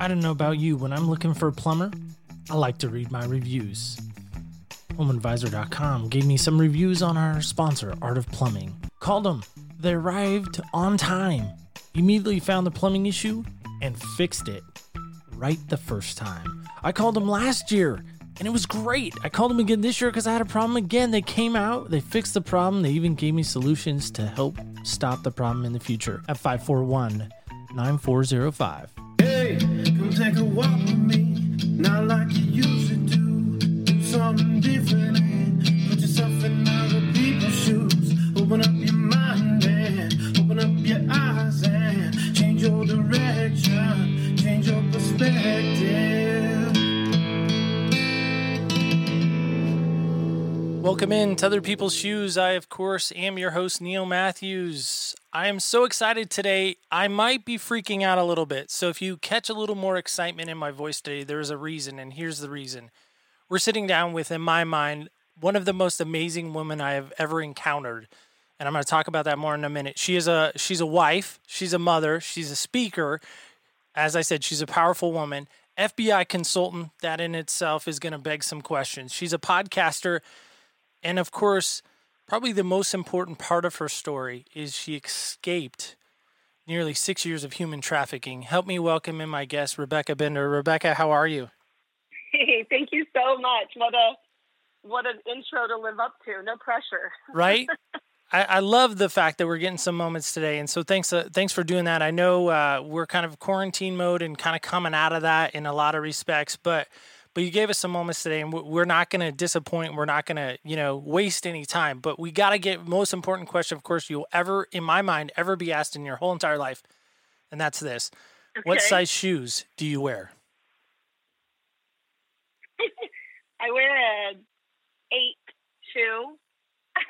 I don't know about you, when I'm looking for a plumber, I like to read my reviews. HomeAdvisor.com gave me some reviews on our sponsor, Art of Plumbing. Called them. They arrived on time. Immediately found the plumbing issue and fixed it right the first time. I called them last year and it was great. I called them again this year because I had a problem again. They came out, they fixed the problem, they even gave me solutions to help stop the problem in the future at 541 9405. Take a walk with me. Not like you used to do. Do something different and put yourself in other people's shoes. Open up your mind and open up your eyes and change your direction, change your perspective. Welcome in to Other People's Shoes. I, of course, am your host, Neil Matthews. I am so excited today. I might be freaking out a little bit. So, if you catch a little more excitement in my voice today, there's a reason, and here's the reason. We're sitting down with, in my mind, one of the most amazing women I have ever encountered. And I'm going to talk about that more in a minute. She is a she's a wife, she's a mother, she's a speaker. As I said, she's a powerful woman. FBI consultant, that in itself is going to beg some questions. She's a podcaster and of course, probably the most important part of her story is she escaped nearly six years of human trafficking. Help me welcome in my guest, Rebecca Bender. Rebecca, how are you? Hey, thank you so much. What a what an intro to live up to. No pressure. Right? I, I love the fact that we're getting some moments today, and so thanks. Uh, thanks for doing that. I know uh, we're kind of quarantine mode and kind of coming out of that in a lot of respects, but but you gave us some moments today, and we're not going to disappoint. We're not going to, you know, waste any time. But we got to get most important question, of course, you'll ever, in my mind, ever be asked in your whole entire life, and that's this: Okay. What size shoes do you wear? I wear a eight shoe.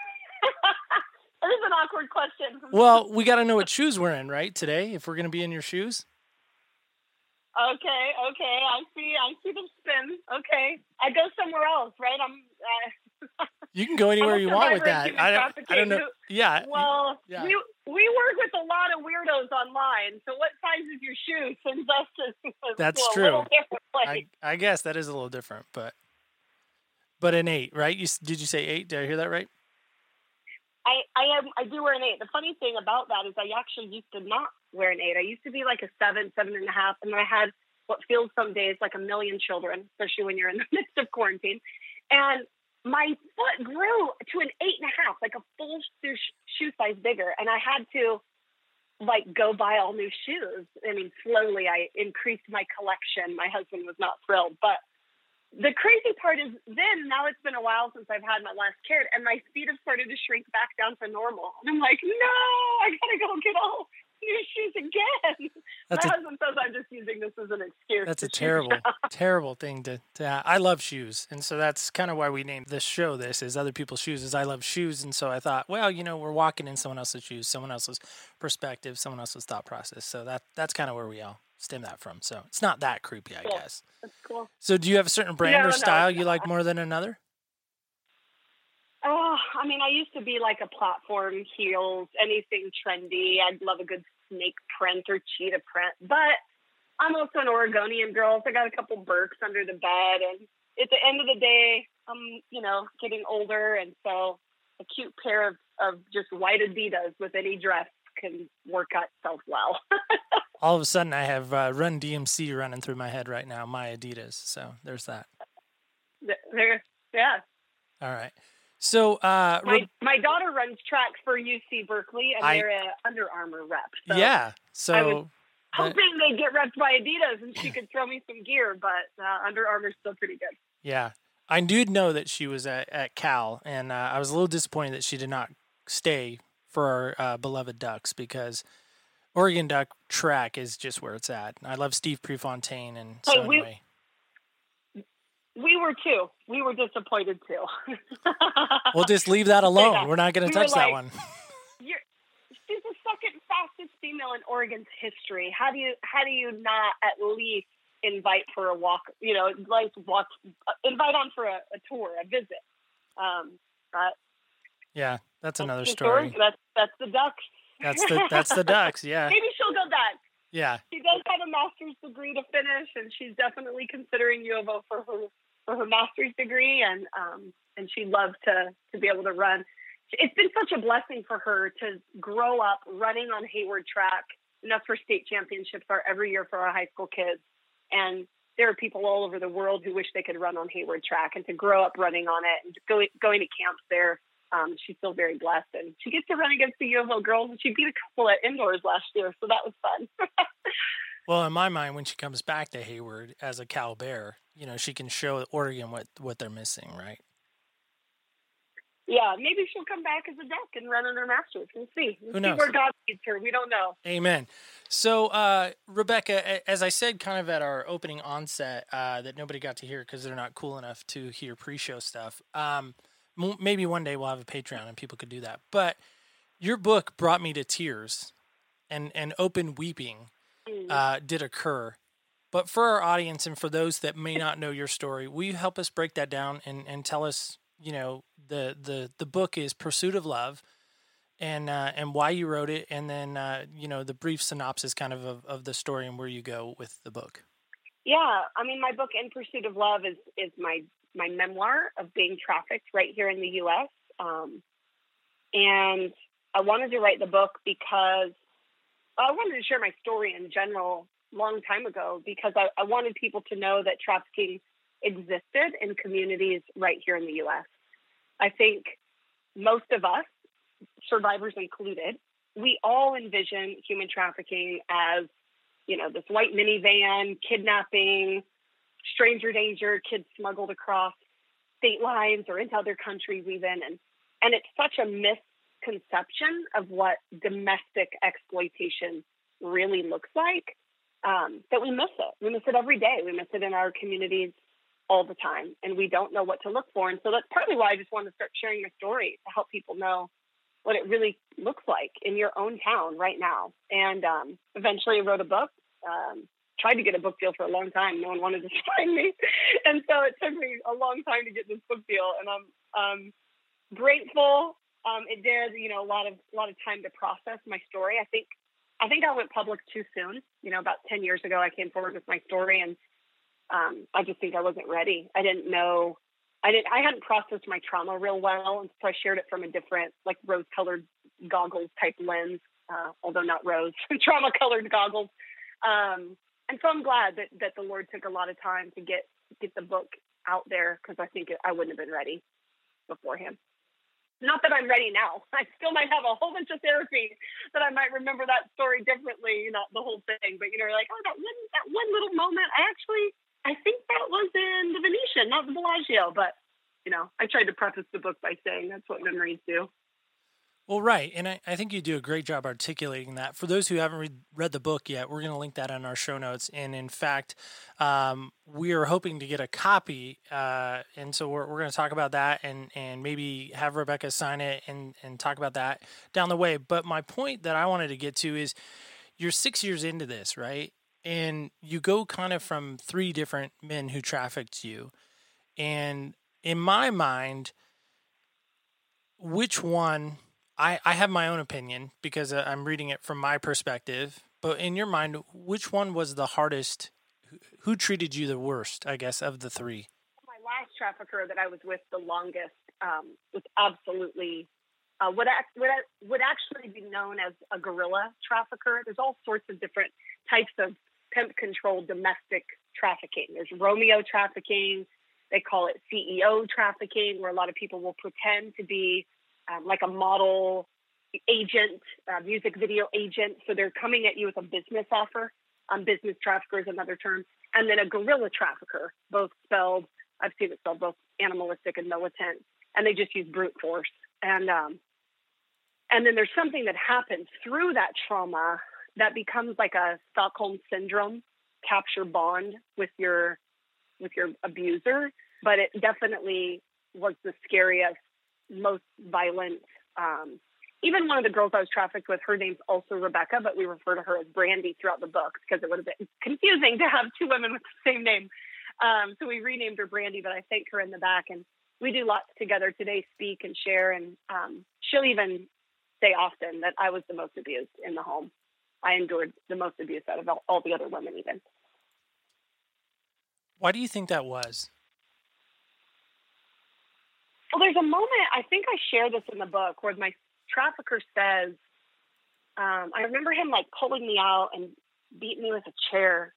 That is an awkward question. Well, we got to know what shoes we're in, right? Today, if we're going to be in your shoes. Okay, okay. I see. I see them spin. Okay, I go somewhere else, right? I'm. Uh, You can go anywhere you want with that. I don't, I don't know. Yeah. well, yeah. we we work with a lot of weirdos online. So, what size is your shoe? Sends us to That's to true. I. I guess that is a little different, but but an eight, right? You did you say eight? Did I hear that right? I, I am I do wear an eight. The funny thing about that is I actually used to not wear an eight. I used to be like a seven, seven and a half, and I had what feels some days like a million children, especially when you're in the midst of quarantine. And my foot grew to an eight and a half, like a full shoe, size bigger, and I had to like go buy all new shoes. I mean, slowly I increased my collection. My husband was not thrilled, but the crazy part is then now it's been a while since I've had my last kid and my feet have started to shrink back down to normal. And I'm like, no, I gotta go get all new shoes again. That's my a- husband says I'm just using this as an excuse. That's a terrible, terrible thing to, to have. I love shoes. And so that's kind of why we named this show this is other people's shoes is I love shoes. And so I thought, well, you know, we're walking in someone else's shoes, someone else's perspective, someone else's thought process. So that that's kind of where we all stem that from. So it's not that creepy, I Cool. guess. That's cool. So do you have a certain brand No, or no, style it's you like more than another? Oh, I mean, I used to be like a platform heels, anything trendy. I'd love a good snake print or cheetah print, but I'm also an Oregonian girl, so I got a couple Birks under the bed. And at the end of the day, I'm, you know, getting older, and so a cute pair of, of just white Adidas with any dress can work out itself well. All of a sudden, I have uh, Run DMC running through my head right now, my Adidas. So there's that. there, yeah. All right. So, uh, My my daughter runs track for UC Berkeley, and I- they're an Under Armour rep. So yeah. So, I was- that- hoping they'd get repped by Adidas and she could throw me some gear, but uh, Under Armour's still pretty good. yeah, I did know that she was at, at Cal, and uh, I was a little disappointed that she did not stay for our uh, beloved Ducks because Oregon Duck track is just where it's at. I love Steve Prefontaine, and so Hey, we- anyway. We were too. We were disappointed too. We'll just leave that alone. We're not going to were touch that one. You're, she's the second fastest female in Oregon's history. How do you how do you not at least invite for a walk? You know, like walk, uh, invite on for a, a tour, a visit. Um, but Yeah, that's another the story. That's that's the Ducks. That's the that's the Ducks. Yeah, Maybe she'll go back. yeah. She does have a master's degree to finish, and she's definitely considering U of O for her for her master's degree, and um, and she'd love to to be able to run. It's been such a blessing for her to grow up running on Hayward track, and that's where state championships are every year for our high school kids. And there are people all over the world who wish they could run on Hayward track, and to grow up running on it and going going to camps there. Um, she's still very blessed, and she gets to run against the U of O girls, and she beat a couple at indoors last year, so that was fun. Well, in my mind, when she comes back to Hayward as a Cal Bear, you know, she can show Oregon what what they're missing, right? Yeah, maybe she'll come back as a duck and run in her masters. We'll see. We'll Who see knows? where God leads her. We don't know. Amen. So, uh, Rebecca, as I said kind of at our opening onset, uh, that nobody got to hear because they're not cool enough to hear pre show stuff. Um, maybe one day we'll have a Patreon and people could do that. But your book brought me to tears and, and open weeping uh, did occur. But for our audience and for those that may not know your story, will you help us break that down and, and tell us, you know, the, the, the book is Pursuit of Love and uh, and why you wrote it, and then uh, you know the brief synopsis kind of, of of the story and where you go with the book. Yeah, I mean, my book "In Pursuit of Love" is is my my memoir of being trafficked right here in the U.S. Um, and I wanted to write the book because I wanted to share my story in general long time ago because I, I wanted people to know that trafficking existed in communities right here in the U.S. I think most of us, survivors included, we all envision human trafficking as, you know, this white minivan, kidnapping, stranger danger, kids smuggled across state lines or into other countries even. And, and it's such a misconception of what domestic exploitation really looks like um, that we miss it. We miss it every day. We miss it in our communities all the time, and we don't know what to look for. And so that's partly why I just wanted to start sharing my story to help people know what it really looks like in your own town right now. And um, eventually, wrote a book. Um, tried to get a book deal for a long time. No one wanted to sign me, and so it took me a long time to get this book deal. And I'm um, grateful. Um, it did, you know, a lot of a lot of time to process my story. I think I think I went public too soon. You know, about ten years ago, I came forward with my story, and um, I just think I wasn't ready. I didn't know. I didn't. I hadn't processed my trauma real well, and so I shared it from a different, like rose-colored goggles type lens, uh, although not rose, trauma-colored goggles. Um, and so I'm glad that that the Lord took a lot of time to get get the book out there because I think it, I wouldn't have been ready beforehand. Not that I'm ready now. I still might have a whole bunch of therapy that I might remember that story differently, you not the whole thing, but you know, like, oh, that one, that one little moment. I actually, I think that was in the Venetian, not the Bellagio, but you know, I tried to preface the book by saying that's what memories do. Well, right, and I, I think you do a great job articulating that. For those who haven't read, the book yet, we're going to link that in our show notes. And in fact, um, we are hoping to get a copy, uh, and so we're, we're going to talk about that and and maybe have Rebecca sign it and and talk about that down the way. But my point that I wanted to get to is, you're six years into this, right? And you go kind of from three different men who trafficked you, and in my mind, which one? I, I have my own opinion because uh, I'm reading it from my perspective. But in your mind, which one was the hardest? Who- treated you the worst? I guess of the three. my last trafficker that I was with the longest um, was absolutely uh, act, would would actually be known as a guerrilla trafficker. There's all sorts of different types of pimp controlled domestic trafficking. There's Romeo trafficking. They call it CEO trafficking, where a lot of people will pretend to be um, like a model agent, music video agent. So they're coming at you with a business offer. Um, business trafficker is another term. And then a guerrilla trafficker, both spelled, I've seen it spelled both animalistic and militant, and they just use brute force. And um, and then there's something that happens through that trauma that becomes like a Stockholm syndrome capture bond with your with your abuser. But it definitely was the scariest, most violent. Um, even one of the girls I was trafficked with, her name's also Rebecca, but we refer to her as Brandy throughout the book because it would have been confusing to have two women with the same name. Um, so we renamed her Brandy, but I thank her in the back. And we do lots together today, speak and share. And um, she'll even say often that I was the most abused in the home. I endured the most abuse out of all, all the other women, even. Why do you think that was? Well, there's a moment, I think I share this in the book, where my trafficker says, um, I remember him like pulling me out and beating me with a chair.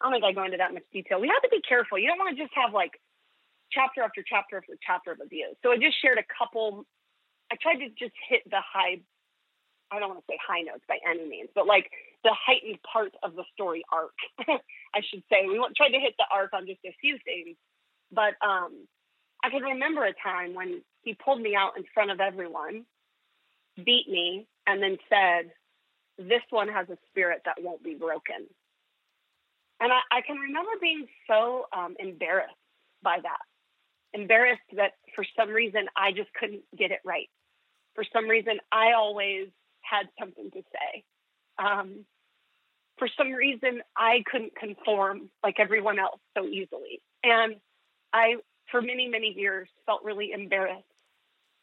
I don't think I go into that much detail. We have to be careful. You don't want to just have like chapter after chapter after chapter of abuse. So I just shared a couple. I tried to just hit the high. I don't want to say high notes by any means, but like the heightened part of the story arc, I should say. We tried to hit the arc on just a few things, but um, I can remember a time when he pulled me out in front of everyone, beat me, and then said, This one has a spirit that won't be broken. And I, I can remember being so um, embarrassed by that. Embarrassed that for some reason I just couldn't get it right. For some reason, I always had something to say. Um, for some reason, I couldn't conform like everyone else so easily. And I for many, many years, felt really embarrassed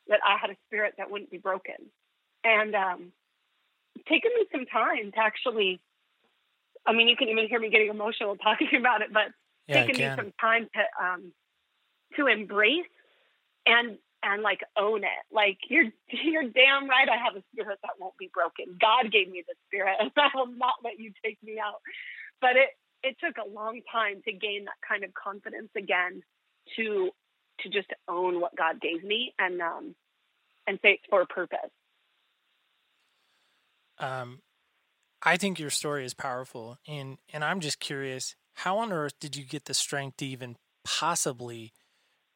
that I had a spirit that wouldn't be broken. And um, it's taken me some time to actually, I mean, you can even hear me getting emotional talking about it, but yeah, taken me some time to um, to embrace and and like own it. Like you're you're damn right. I have a spirit that won't be broken. God gave me the spirit, and I will not let you take me out. But it it took a long time to gain that kind of confidence again to to just own what God gave me and um, and say it's for a purpose. Um, I think your story is powerful, and and I'm just curious, how on earth did you get the strength to even possibly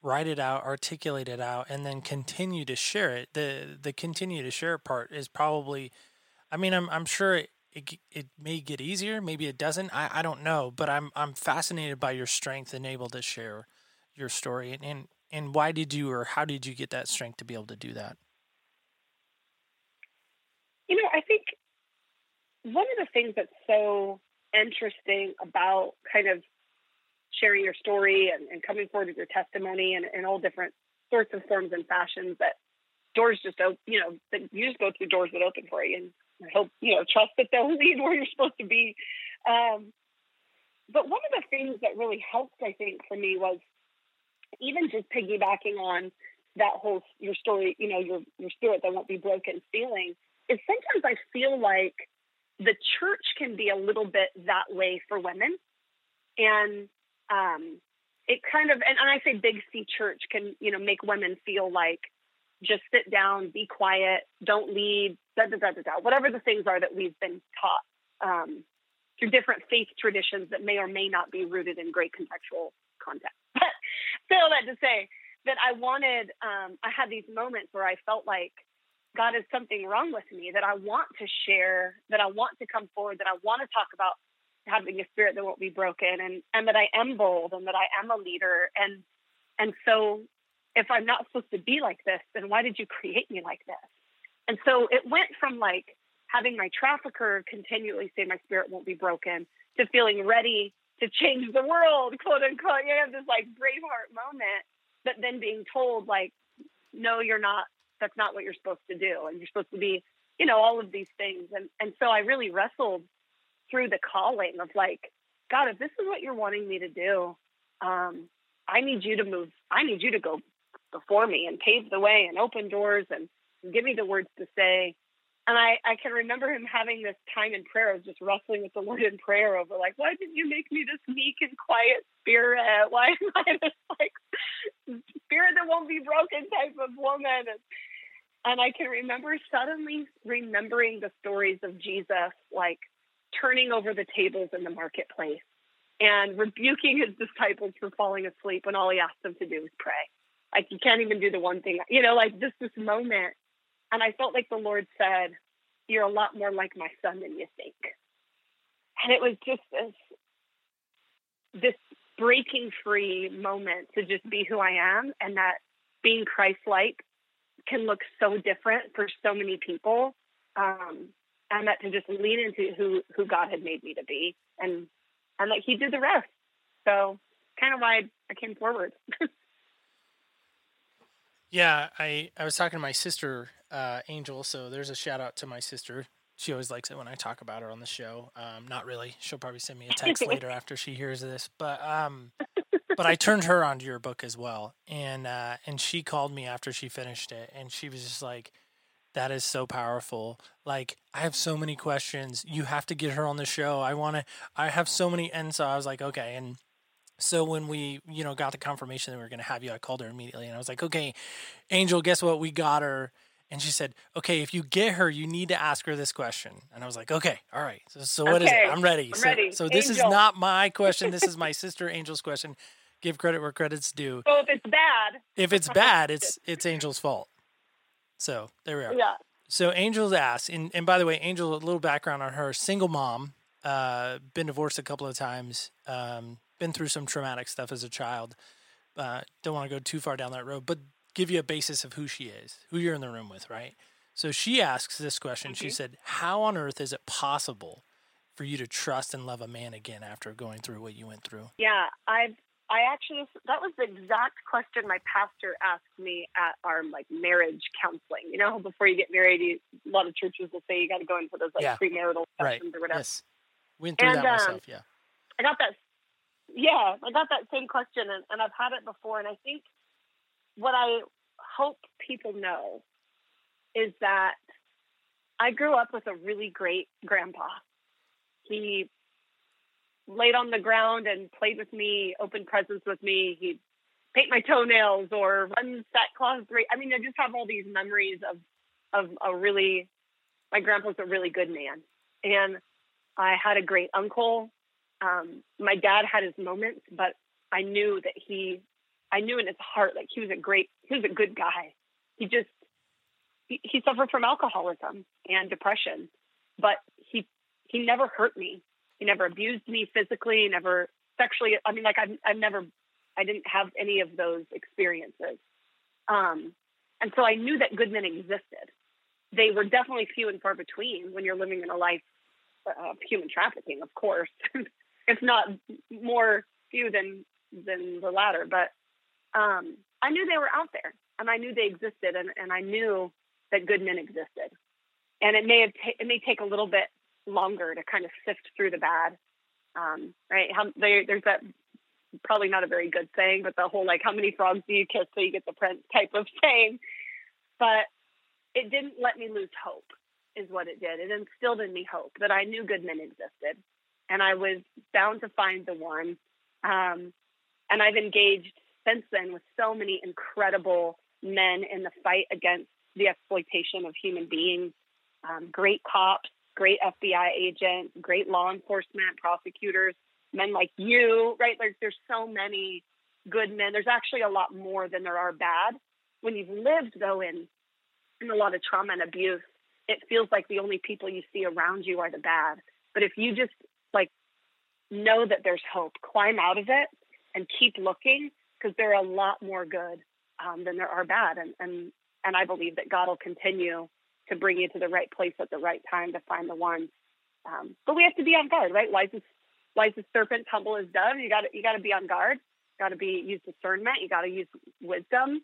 write it out, articulate it out, and then continue to share it? The the continue to share part is probably, I mean, I'm I'm sure it, it, it may get easier, maybe it doesn't. I, I don't know, but I'm I'm fascinated by your strength and able to share your story and, and and why did you or how did you get that strength to be able to do that? You know, I think one of the things that's so interesting about kind of sharing your story and, and coming forward with your testimony and, and all different sorts of forms and fashions that doors just open, you know, that you just go through doors that open for you and hope, you know, trust that they'll lead where you're supposed to be. Um, but one of the things that really helped, I think, for me was even just piggybacking on that whole your story, you know, your your spirit that won't be broken feeling is sometimes I feel like the church can be a little bit that way for women, and um, it kind of and, and I say big C church can you know make women feel like just sit down, be quiet, don't lead, da da da da da, whatever the things are that we've been taught um, through different faith traditions that may or may not be rooted in great contextual context. Say all that to say that I wanted, um, I had these moments where I felt like God is something wrong with me that I want to share, that I want to come forward, that I want to talk about having a spirit that won't be broken and, and that I am bold and that I am a leader. And, and so if I'm not supposed to be like this, then why did you create me like this? And so it went from like having my trafficker continually say my spirit won't be broken to feeling ready to change the world, quote unquote. You have this like Braveheart moment, but then being told like, no, you're not. That's not what you're supposed to do, and you're supposed to be, you know, all of these things. And and so I really wrestled through the calling of like, God, if this is what you're wanting me to do, um, I need you to move. I need you to go before me and pave the way and open doors and, and give me the words to say and I, I can remember him having this time in prayer of just wrestling with the Lord in prayer over like, why didn't you make me this meek and quiet spirit? Why am I this like spirit that won't be broken type of woman? And, and I can remember suddenly remembering the stories of Jesus, like turning over the tables in the marketplace and rebuking his disciples for falling asleep when all he asked them to do was pray. Like you can't even do the one thing, you know, like just this moment and I felt like the Lord said, You're a lot more like my son than you think. And it was just this this breaking free moment to just be who I am and that being Christ like can look so different for so many people. Um, and that to just lean into who who God had made me to be and and that he did the rest. So kind of why I came forward. yeah, I I was talking to my sister uh, Angel. So there's a shout out to my sister. she always likes it when I talk about her on the show. Um, not really. She'll probably send me a text later after she hears this. But um, but I turned her onto your book as well, and uh, and she called me after she finished it, and she was just like, "That is so powerful. Like I have so many questions. You have to get her on the show. I want to. I have so many." And so I was like, "Okay." And so when we, you know, got the confirmation that we were going to have you, I called her immediately, and I was like, "Okay, Angel, guess what? We got her." And she said, "Okay, if you get her, you need to ask her this question." And I was like, "Okay, all right. So, so what is Okay, it? I'm ready. I'm so, ready. so this is not my question. This is my sister Angel's question. Give credit where credit's due. So if it's bad, If it's bad, it's it's Angel's fault. So there we are. yeah. So Angel's asked, and, and by the way, Angel, a little background on her: single mom, uh, been divorced a couple of times, um, been through some traumatic stuff as a child. Uh, don't want to go too far down that road, but give you a basis of who she is, who you're in the room with, right? So she asks this question. She Mhm. said, "How on earth is it possible for you to trust and love a man again after going through what you went through?" Yeah, I've I actually that was the exact question my pastor asked me at our like marriage counseling. You know, before you get married, you, a lot of churches will say you got to go in for those like Yeah. premarital Right. sessions or whatever. Yes. Went through And, that um, myself. Yeah. I got that. Yeah, I got that same question, and, and I've had it before. And I think what I hope people know is that I grew up with a really great grandpa. He laid on the ground and played with me, opened presents with me. He'd paint my toenails or run Claus three. I mean, I just have all these memories of of a really. My grandpa's a really good man, and I had a great uncle um, my dad had his moments, but I knew that he, I knew in his heart, like he was a great, he was a good guy. He just, he, he suffered from alcoholism and depression, but he, he never hurt me. He never abused me physically, never sexually. I mean, like I've, I've never, I didn't have any of those experiences. Um, and so I knew that good men existed. They were definitely few and far between when you're living in a life of human trafficking, of course. if not more few than than the latter. But um, I knew they were out there, and I knew they existed, and, and I knew that good men existed. And it may have ta- it may take a little bit longer to kind of sift through the bad, um, right? How, there, there's that probably not a very good saying, but the whole like how many frogs do you kiss so you get the prince type of saying. But it didn't let me lose hope, is what it did. It instilled in me hope that I knew good men existed and I was bound to find the one. Um, and I've engaged since then with so many incredible men in the fight against the exploitation of human beings. Um, great cops, great FBI agents, great law enforcement, prosecutors, men like you, right? Like there's so many good men. There's actually a lot more than there are bad. When you've lived though in in a lot of trauma and abuse, it feels like the only people you see around you are the bad. But if you just know that there's hope, climb out of it and keep looking because there are a lot more good um, than there are bad. And, and, and I believe that God will continue to bring you to the right place at the right time to find the one. Um, but we have to be on guard, right? Wise as, wise as serpent, humble as dove. You got you got to be on guard. Got to be use discernment. You got to use wisdom.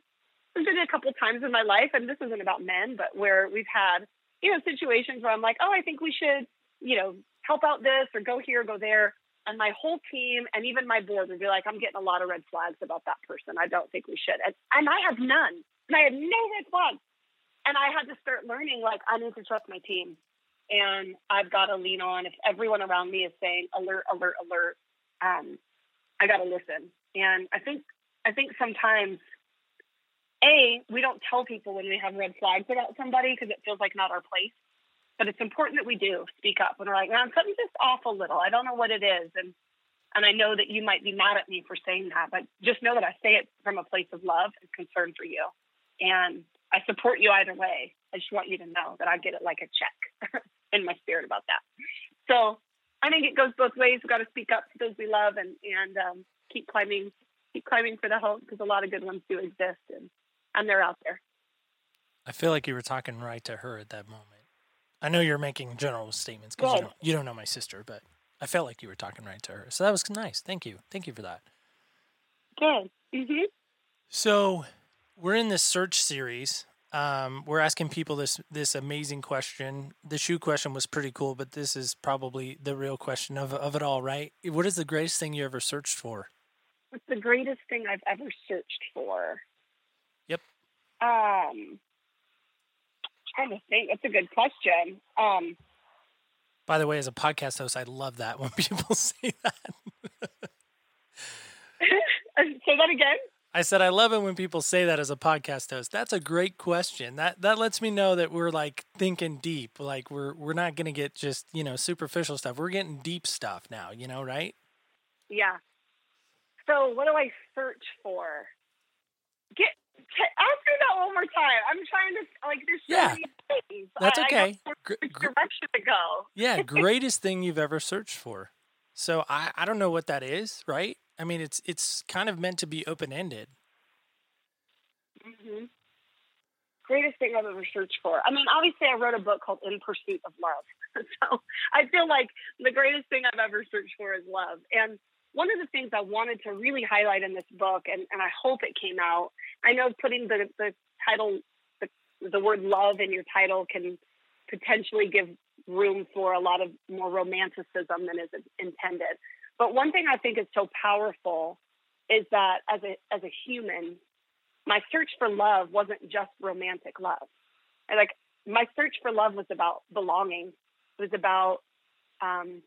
There's been a couple times in my life, and this isn't about men, but where we've had, you know, situations where I'm like, oh, I think we should, you know, help out this or go here, go there. And my whole team and even my board would be like, I'm getting a lot of red flags about that person. I don't think we should. And, and I have none. And I have no red flags. And I had to start learning, like, I need to trust my team. And I've got to lean on if everyone around me is saying alert, alert, alert, um, I got to listen. And I think, I think sometimes, A, we don't tell people when we have red flags about somebody because it feels like not our place but it's important that we do speak up when we're like, man, something's just off a little. I don't know what it is. And and I know that you might be mad at me for saying that, but just know that I say it from a place of love and concern for you. And I support you either way. I just want you to know that I get it like a check in my spirit about that. So I think it goes both ways. We've got to speak up for those we love and, and um, keep climbing, keep climbing for the hope because a lot of good ones do exist and, and they're out there. I feel like you were talking right to her at that moment. I know you're making general statements because you don't, you don't know my sister, but I felt like you were talking right to her. So that was nice. Thank you. Thank you for that. Good. Mm-hmm. So we're in this search series Um, we're asking people this this amazing question. The shoe question was pretty cool, but this is probably the real question of of it all, right? What is the greatest thing you ever searched for? What's the greatest thing I've ever searched for? Yep. Um, trying to think. That's a good question. Um, By the way, as a podcast host, I love that when people say that. say that again. I said I love it when people say that as a podcast host. That's a great question. That that lets me know that we're like thinking deep. Like we're we're not going to get just, you know, superficial stuff. We're getting deep stuff now, you know, right? Yeah. So what do I search for? Get t- ask me that one more time. I'm trying to like there's so Yeah. many things. That's I- I okay. don't Gr- direction to go. yeah, greatest thing you've ever searched for. So I I don't know what that is, right? I mean, it's it's kind of meant to be open-ended. hmm Greatest thing I've ever searched for. I mean, obviously, I wrote a book called In Pursuit of Love. so I feel like the greatest thing I've ever searched for is love. And one of the things I wanted to really highlight in this book, and, and I hope it came out, I know putting the, the title, the, the word love in your title can potentially give room for a lot of more romanticism than is intended. But one thing I think is so powerful is that as a as a human, my search for love wasn't just romantic love. And like my search for love was about belonging. It was about um,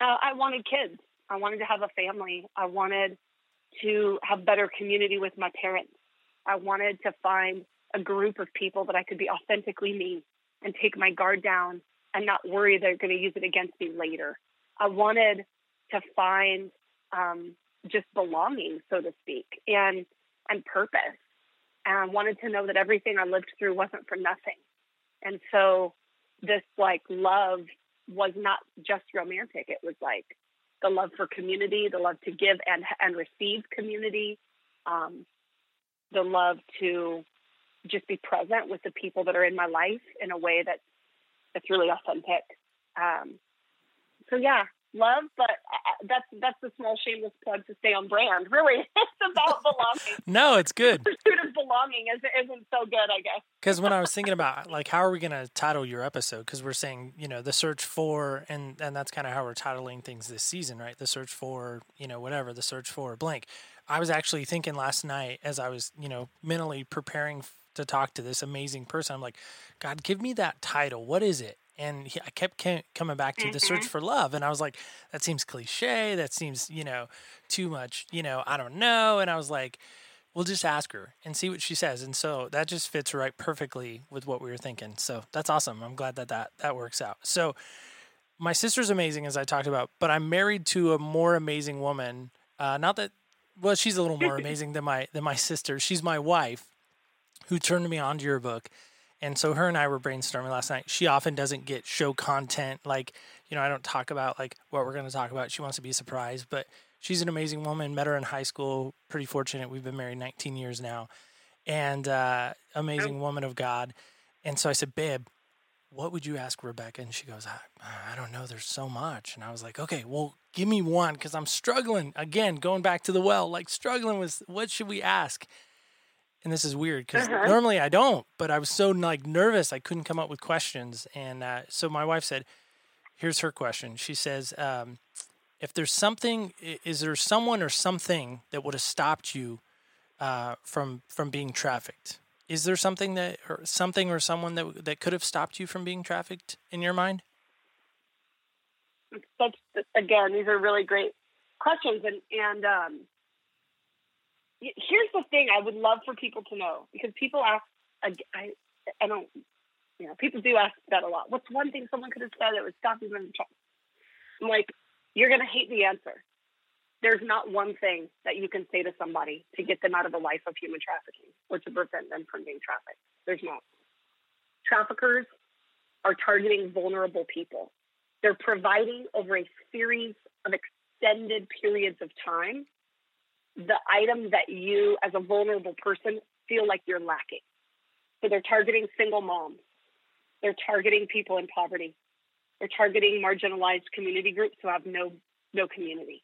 uh, I wanted kids. I wanted to have a family. I wanted to have better community with my parents. I wanted to find a group of people that I could be authentically me and take my guard down and not worry they're going to use it against me later. I wanted to find um, just belonging, so to speak, and and purpose. And I wanted to know that everything I lived through wasn't for nothing. And so this like love was not just romantic. It was like the love for community, the love to give and and receive community, um, the love to just be present with the people that are in my life in a way that that's really authentic. Um, so yeah, love, but that's that's the small shameless plug to stay on brand. Really, it's about belonging. No, it's good. Pursuit of belonging is, isn't so good, I guess. Because when I was thinking about like how are we going to title your episode? Because we're saying you know the search for, and and that's kind of how we're titling things this season, right? The search for, you know, whatever the search for blank. I was actually thinking last night as I was you know mentally preparing to talk to this amazing person. I'm like, God, give me that title. What is it? And he, I kept coming back to the search for love, and I was like, that seems cliche. That seems you know too much. You know, I don't know. And I was like we'll just ask her and see what she says. And so that just fits right perfectly with what we were thinking. So that's awesome. I'm glad that that, that works out. So my sister's amazing, as I talked about, but I'm married to a more amazing woman. Uh, not that, well, she's a little more amazing than my, than my sister. She's my wife who turned me on to your book. And so her and I were brainstorming last night. She often doesn't get show content. Like, you know, I don't talk about like what we're going to talk about. She wants to be surprised, but she's an amazing woman. Met her in high school. Pretty fortunate. We've been married 19 years now, and uh, amazing woman of God. And so I said, "Babe, what would you ask Rebecca?" And she goes, "I, I don't know. There's so much." And I was like, "Okay, well, give me one because I'm struggling again. Going back to the well, like struggling with what should we ask." And this is weird because Uh-huh. normally I don't, but I was so like nervous I couldn't come up with questions. And uh, so my wife said, "Here's her question." She says. Um, if there's something, is there someone or something that would have stopped you uh, from from being trafficked? Is there something that or something or someone that that could have stopped you from being trafficked in your mind? That's again, these are really great questions, and and um, here's the thing: I would love for people to know because people ask. I, I, don't, you know, people do ask that a lot. What's one thing someone could have said that would stop you from tra- I'm like, you're gonna hate the answer. There's not one thing that you can say to somebody to get them out of a life of human trafficking or to prevent them from being trafficked. There's not. Traffickers are targeting vulnerable people they're providing over a series of extended periods of time the item that you as a vulnerable person feel like you're lacking. So they're targeting single moms. They're targeting people in poverty. They're targeting marginalized community groups who have no no community.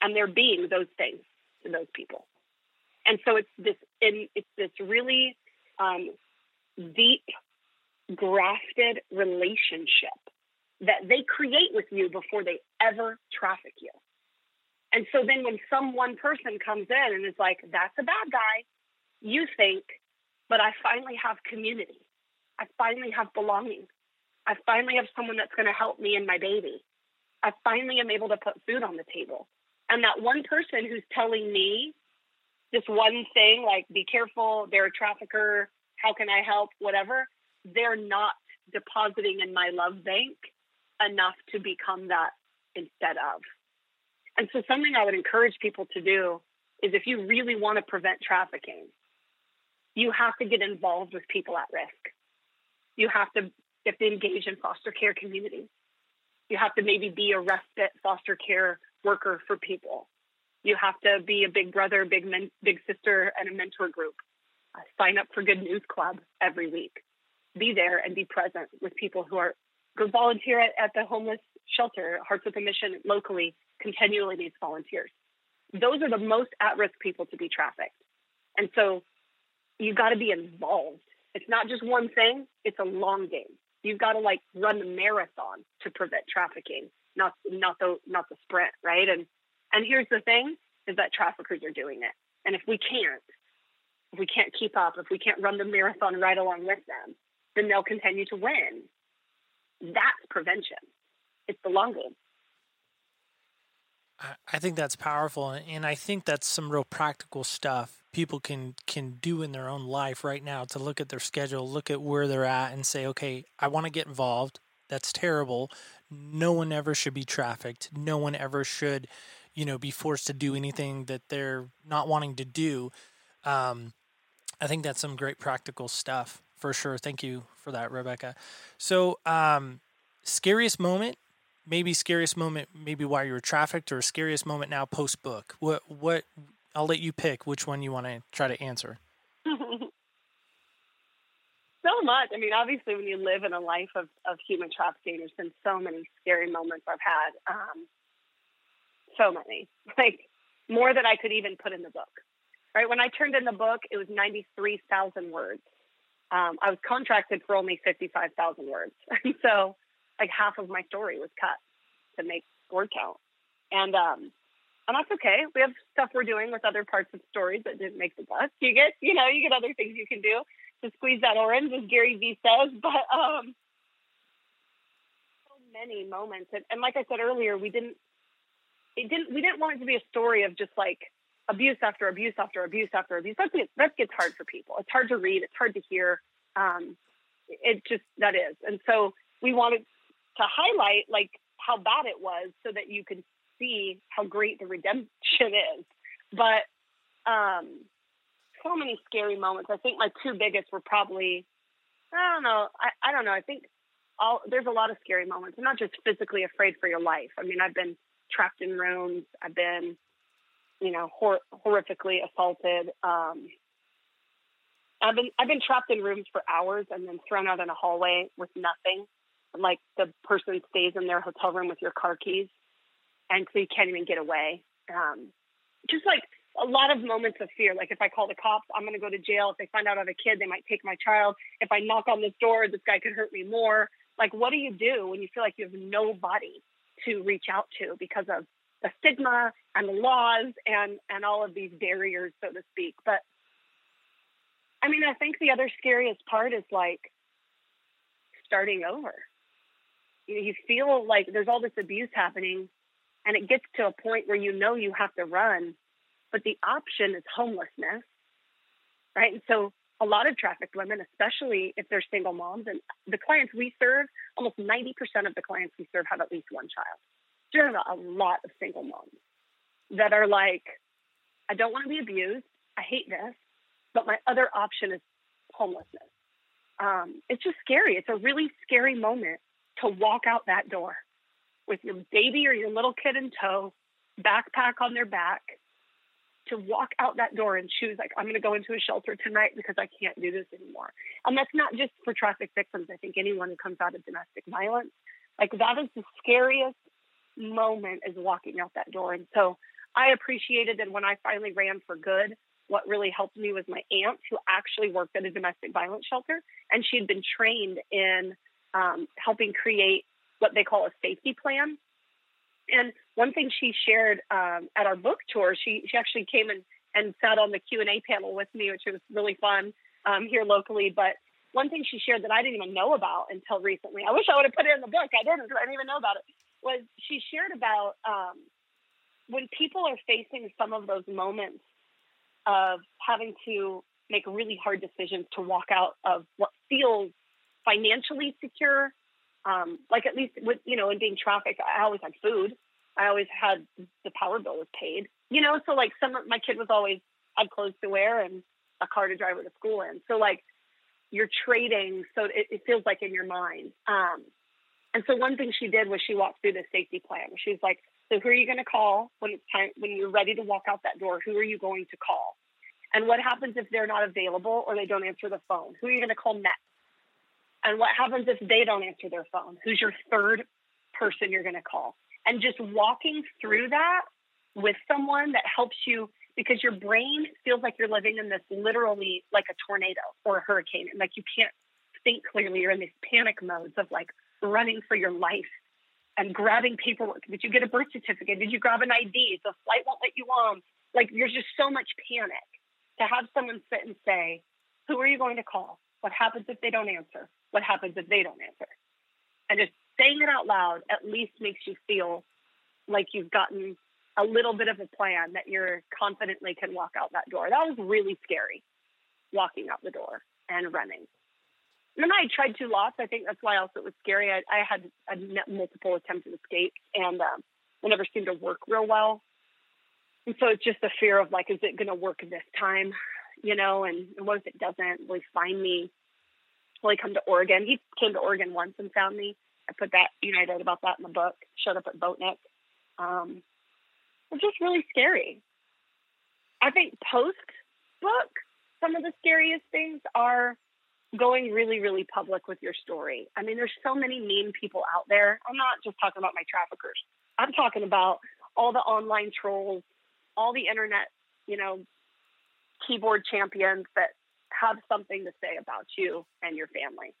And they're being those things to those people. And so it's this it's this really um, deep, grafted relationship that they create with you before they ever traffic you. And so then when some one person comes in and is like, that's a bad guy, you think, but I finally have community. I finally have belonging. I finally have someone that's going to help me and my baby. I finally am able to put food on the table. And that one person who's telling me this one thing, like, be careful, they're a trafficker, how can I help, whatever, they're not depositing in my love bank enough to become that instead of. And so, something I would encourage people to do is if you really want to prevent trafficking, you have to get involved with people at risk. You have to, have to engage in foster care communities. You have to maybe be a respite foster care worker for people. You have to be a big brother, big men, big sister, and a mentor group. Uh, sign up for Good News Club every week. Be there and be present with people who are go volunteer at, at the homeless shelter. Hearts with a Mission locally continually needs volunteers. Those are the most at-risk people to be trafficked, and so you've got to be involved. It's not just one thing; it's a long game. You've got to like run the marathon to prevent trafficking, not not the not the sprint, right? And and here's the thing: is that traffickers are doing it, and if we can't, if we can't keep up, if we can't run the marathon right along with them, then they'll continue to win. That's prevention. It's the long game. I think that's powerful, and I think that's some real practical stuff people can can do in their own life right now to look at their schedule, look at where they're at, and say, okay, I want to get involved. That's terrible. No one ever should be trafficked. No one ever should, you know, be forced to do anything that they're not wanting to do. Um, I think that's some great practical stuff for sure. Thank you for that, Rebecca. So, um, scariest moment, maybe scariest moment, maybe while you were trafficked, or scariest moment now post book. What what? I'll let you pick which one you want to try to answer. so much. I mean, obviously, when you live in a life of, of human trafficking, there's been so many scary moments I've had. Um, so many, like more than I could even put in the book. Right when I turned in the book, it was ninety three thousand words um, I was contracted for only 55,000 words. So, like, half of my story was cut to make word count. And, um, and that's okay. We have stuff we're doing with other parts of stories that didn't make the book. You get, you know, you get other things you can do to squeeze that orange, as Gary Vee says. But, um, so many moments. And, and like I said earlier, we didn't, it didn't, we didn't want it to be a story of just like, abuse after abuse after abuse after abuse. That gets, that gets hard for people. It's hard to read. It's hard to hear. Um, it just that is. And so we wanted to highlight like how bad it was, so that you can see how great the redemption is. But um, so many scary moments. I think my two biggest were probably I don't know. I, I don't know. I think all there's a lot of scary moments. I'm not just physically afraid for your life. I mean, I've been trapped in rooms. I've been you know, hor- horrifically assaulted. Um, I've been I've been trapped in rooms for hours and then thrown out in a hallway with nothing. Like the person stays in their hotel room with your car keys, and so you can't even get away. Um, just like a lot of moments of fear. Like if I call the cops, I'm going to go to jail. If they find out I have a kid, they might take my child. If I knock on this door, this guy could hurt me more. Like what do you do when you feel like you have nobody to reach out to because of the stigma and the laws and and all of these barriers, so to speak. But I mean, I think the other scariest part is like starting over. You, you feel like there's all this abuse happening, and it gets to a point where you know you have to run, but the option is homelessness, right? And so a lot of trafficked women, especially if they're single moms, and the clients we serve, almost 90% of the clients we serve have at least one child there's a lot of single moms that are like, I don't want to be abused. I hate this, but my other option is homelessness. Um, it's just scary. It's a really scary moment to walk out that door with your baby or your little kid in tow, backpack on their back, to walk out that door and choose, like, I'm going to go into a shelter tonight because I can't do this anymore. And that's not just for traffic victims. I think anyone who comes out of domestic violence, like, that is the scariest moment is walking out that door. And so I appreciated that when I finally ran for good, what really helped me was my aunt, who actually worked at a domestic violence shelter, and she had been trained in um, helping create what they call a safety plan. And one thing she shared um, at our book tour, she she actually came and, and sat on the Q and A panel with me, which was really fun um, here locally. But one thing she shared that I didn't even know about until recently, I wish I would have put it in the book. I didn't. because I didn't even know about it. Was she shared about um, when people are facing some of those moments of having to make really hard decisions to walk out of what feels financially secure. Um, like at least with you know in being trafficked, I always had food. I always had the power bill was paid. You know, so like some my kid was always had clothes to wear and a car to drive her to school in. So like you're trading, so it, it feels like in your mind. Um, and so one thing she did was she walked through the safety plan. She's like, so who are you going to call when it's time when you're ready to walk out that door? Who are you going to call? And what happens if they're not available or they don't answer the phone? Who are you going to call next? And what happens if they don't answer their phone? Who's your third person you're going to call? And just walking through that with someone that helps you because your brain feels like you're living in this literally like a tornado or a hurricane and like you can't think clearly. You're in these panic modes of like running for your life and grabbing paperwork. Did you get a birth certificate? Did you grab an ID? The flight won't let you on. Like there's just so much panic to have someone sit and say, Who are you going to call? What happens if they don't answer? What happens if they don't answer? And just saying it out loud at least makes you feel like you've gotten a little bit of a plan that you're confidently can walk out that door. That was really scary, walking out the door and running. And then I tried two lots. I think that's why also it was scary. I, I had a multiple attempts at escape, and um, it never seemed to work real well. And so it's just the fear of like, is it going to work this time? You know, and, and what if it doesn't? Will he find me? He come to Oregon? He came to Oregon once and found me. I put that, you know, I wrote about that in the book. Showed up at Boatneck. Um, it's just really scary. I think post book, some of the scariest things are going really, really public with your story. I mean, there's so many mean people out there. I'm not just talking about my traffickers. I'm talking about all the online trolls, all the internet, you know, keyboard champions that have something to say about you and your family.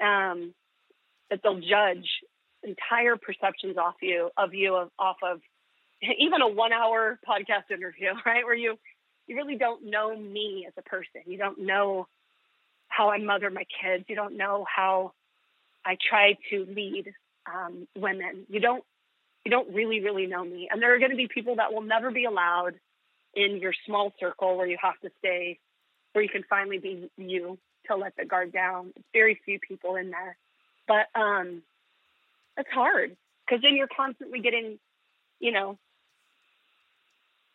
Um, that they'll judge entire perceptions off you of you of, off of even a one hour podcast interview, right? Where you you really don't know me as a person. You don't know how I mother my kids. You don't know how I try to lead um, women. You don't you don't really really know me. And there are going to be people that will never be allowed in your small circle where you have to stay, where you can finally be you to let the guard down. Very few people in there, but um, it's hard because then you're constantly getting, you know,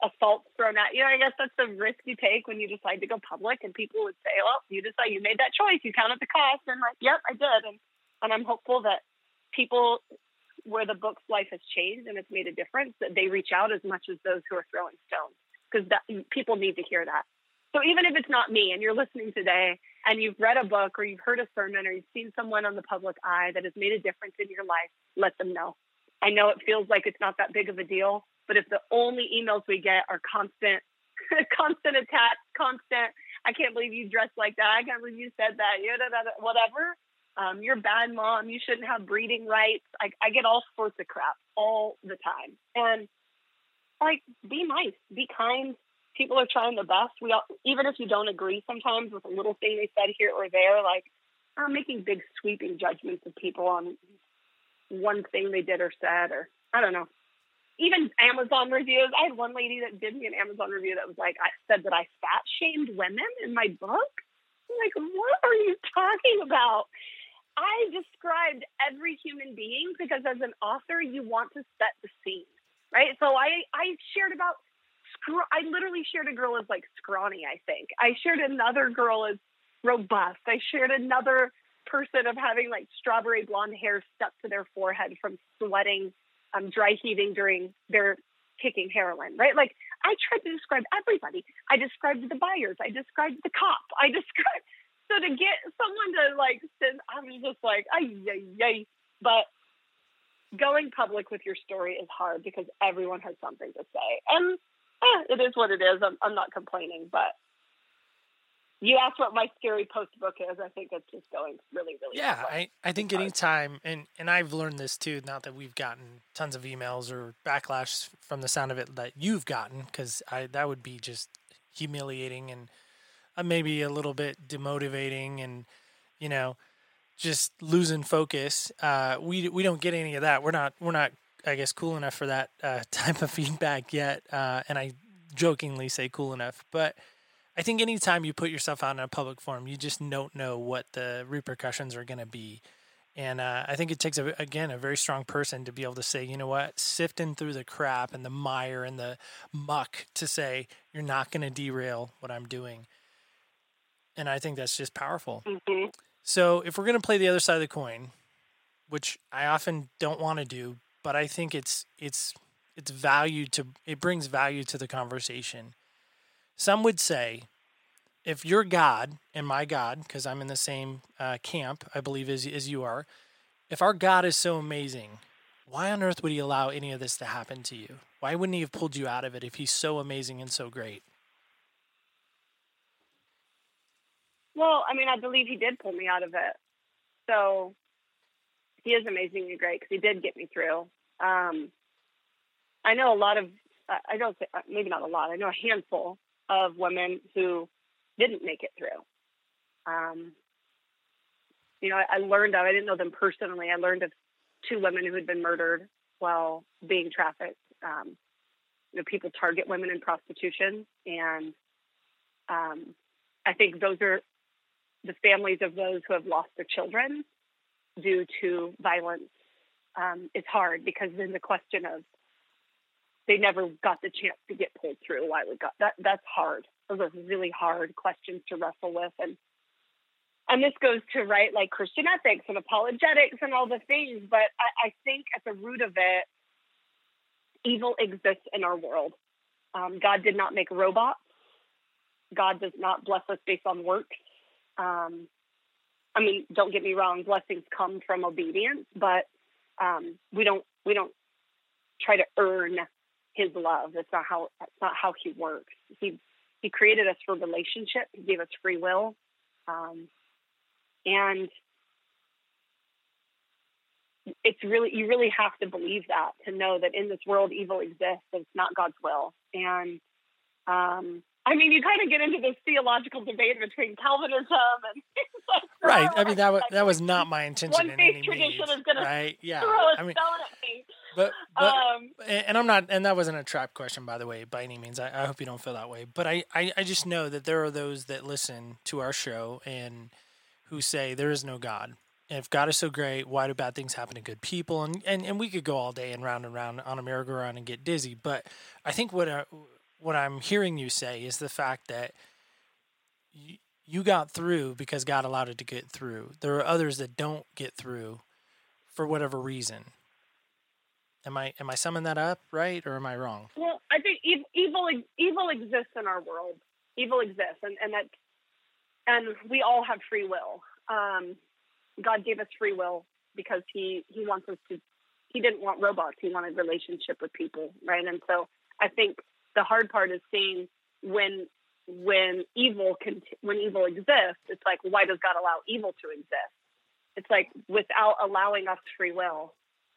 assaults thrown at you. I guess that's the risk you take when you decide to go public, and people would say, "Well, you decide you made that choice. You counted the cost," and like, "Yep, I did." And and I'm hopeful that people where the book's life has changed and it's made a difference that they reach out as much as those who are throwing stones because people need to hear that. So even if it's not me and you're listening today and you've read a book or you've heard a sermon or you've seen someone on the public eye that has made a difference in your life, let them know. I know it feels like it's not that big of a deal, but if the only emails we get are constant, constant attacks, constant, I can't believe you dressed like that. I can't believe you said that. You whatever. Um, you're bad mom. You shouldn't have breeding rights. I, I get all sorts of crap all the time. And like, be nice, be kind. People are trying their best. We all, even if you don't agree sometimes with a little thing they said here or there, like, I'm making big sweeping judgments of people on one thing they did or said, or I don't know even Amazon reviews. I had one lady that did me an Amazon review that was like, I said that I fat shamed women in my book. I'm like, what are you talking about? I described every human being because as an author, you want to set the scene, right? So I, I shared about, I literally shared a girl as like scrawny, I think. I shared another girl as robust. I shared another person of having like strawberry blonde hair stuck to their forehead from sweating um, dry heaving during their kicking heroin, right? Like I tried to describe everybody. I described the buyers. I described the cop. I described so to get someone to like send. I was just like, ay yay yay. But going public with your story is hard because everyone has something to say, and eh, it is what it is. I'm, I'm not complaining, but you asked what my scary post book is. I think it's just going really, really. Yeah, well. I, I think anytime, and, and I've learned this too, not that we've gotten tons of emails or backlash from the sound of it that you've gotten, because I that would be just humiliating and uh, maybe a little bit demotivating and, you know, just losing focus. Uh, we we don't get any of that. We're not we're not I guess cool enough for that uh, type of feedback yet. Uh, and I jokingly say cool enough, but I think anytime you put yourself out in a public forum, you just don't know what the repercussions are going to be. And uh, I think it takes, a, again, a very strong person to be able to say, you know what, sifting through the crap and the mire and the muck to say, you're not going to derail what I'm doing. And I think that's just powerful. Mm-hmm. So if we're going to play the other side of the coin, which I often don't want to do, but I think it's it's it's value to it brings value to the conversation. Some would say, if your God and my God, because I'm in the same uh, camp, I believe as as you are, if our God is so amazing, why on earth would He allow any of this to happen to you? Why wouldn't He have pulled you out of it if He's so amazing and so great? Well, I mean, I believe He did pull me out of it. So He is amazingly great because He did get me through. Um, I know a lot of, I don't say, maybe not a lot, I know a handful of women who didn't make it through. Um, you know, I, I learned of, I didn't know them personally. I learned of two women who had been murdered while being trafficked. Um, you know, people target women in prostitution. And um, I think those are the families of those who have lost their children due to violence. Um, it's hard because then the question of they never got the chance to get pulled through. Why we got that? That's hard. Those are really hard questions to wrestle with, and and this goes to right like Christian ethics and apologetics and all the things. But I, I think at the root of it, evil exists in our world. Um, God did not make robots. God does not bless us based on works. Um, I mean, don't get me wrong; blessings come from obedience, but um, we don't we don't try to earn his love. That's not how that's not how he works. He he created us for relationship. He gave us free will, um, and it's really you really have to believe that to know that in this world evil exists. It's not God's will, and um, I mean, you kind of get into this theological debate between Calvinism and like, right. I mean, that was that was not my intention. One faith tradition means, is going right? Yeah. to throw a I mean, stone at me. But, but Um, and I'm not, and that wasn't a trap question, by the way, by any means. I, I hope you don't feel that way. But I, I, I just know that there are those that listen to our show and who say there is no God. And if God is so great, why do bad things happen to good people? And and, and we could go all day and round and round on a merry-go-round and get dizzy. But I think what I, what I'm hearing you say is the fact that you, got through because God allowed it to get through. There are others that don't get through for whatever reason. Am I am I summing that up right, or am I wrong? Well, I think evil evil exists in our world. Evil exists, and and that and we all have free will. Um, God gave us free will because he he wants us to. He didn't want robots. He wanted relationship with people, right? And so I think the hard part is seeing when when evil can when evil exists. It's like why does God allow evil to exist? It's like without allowing us free will,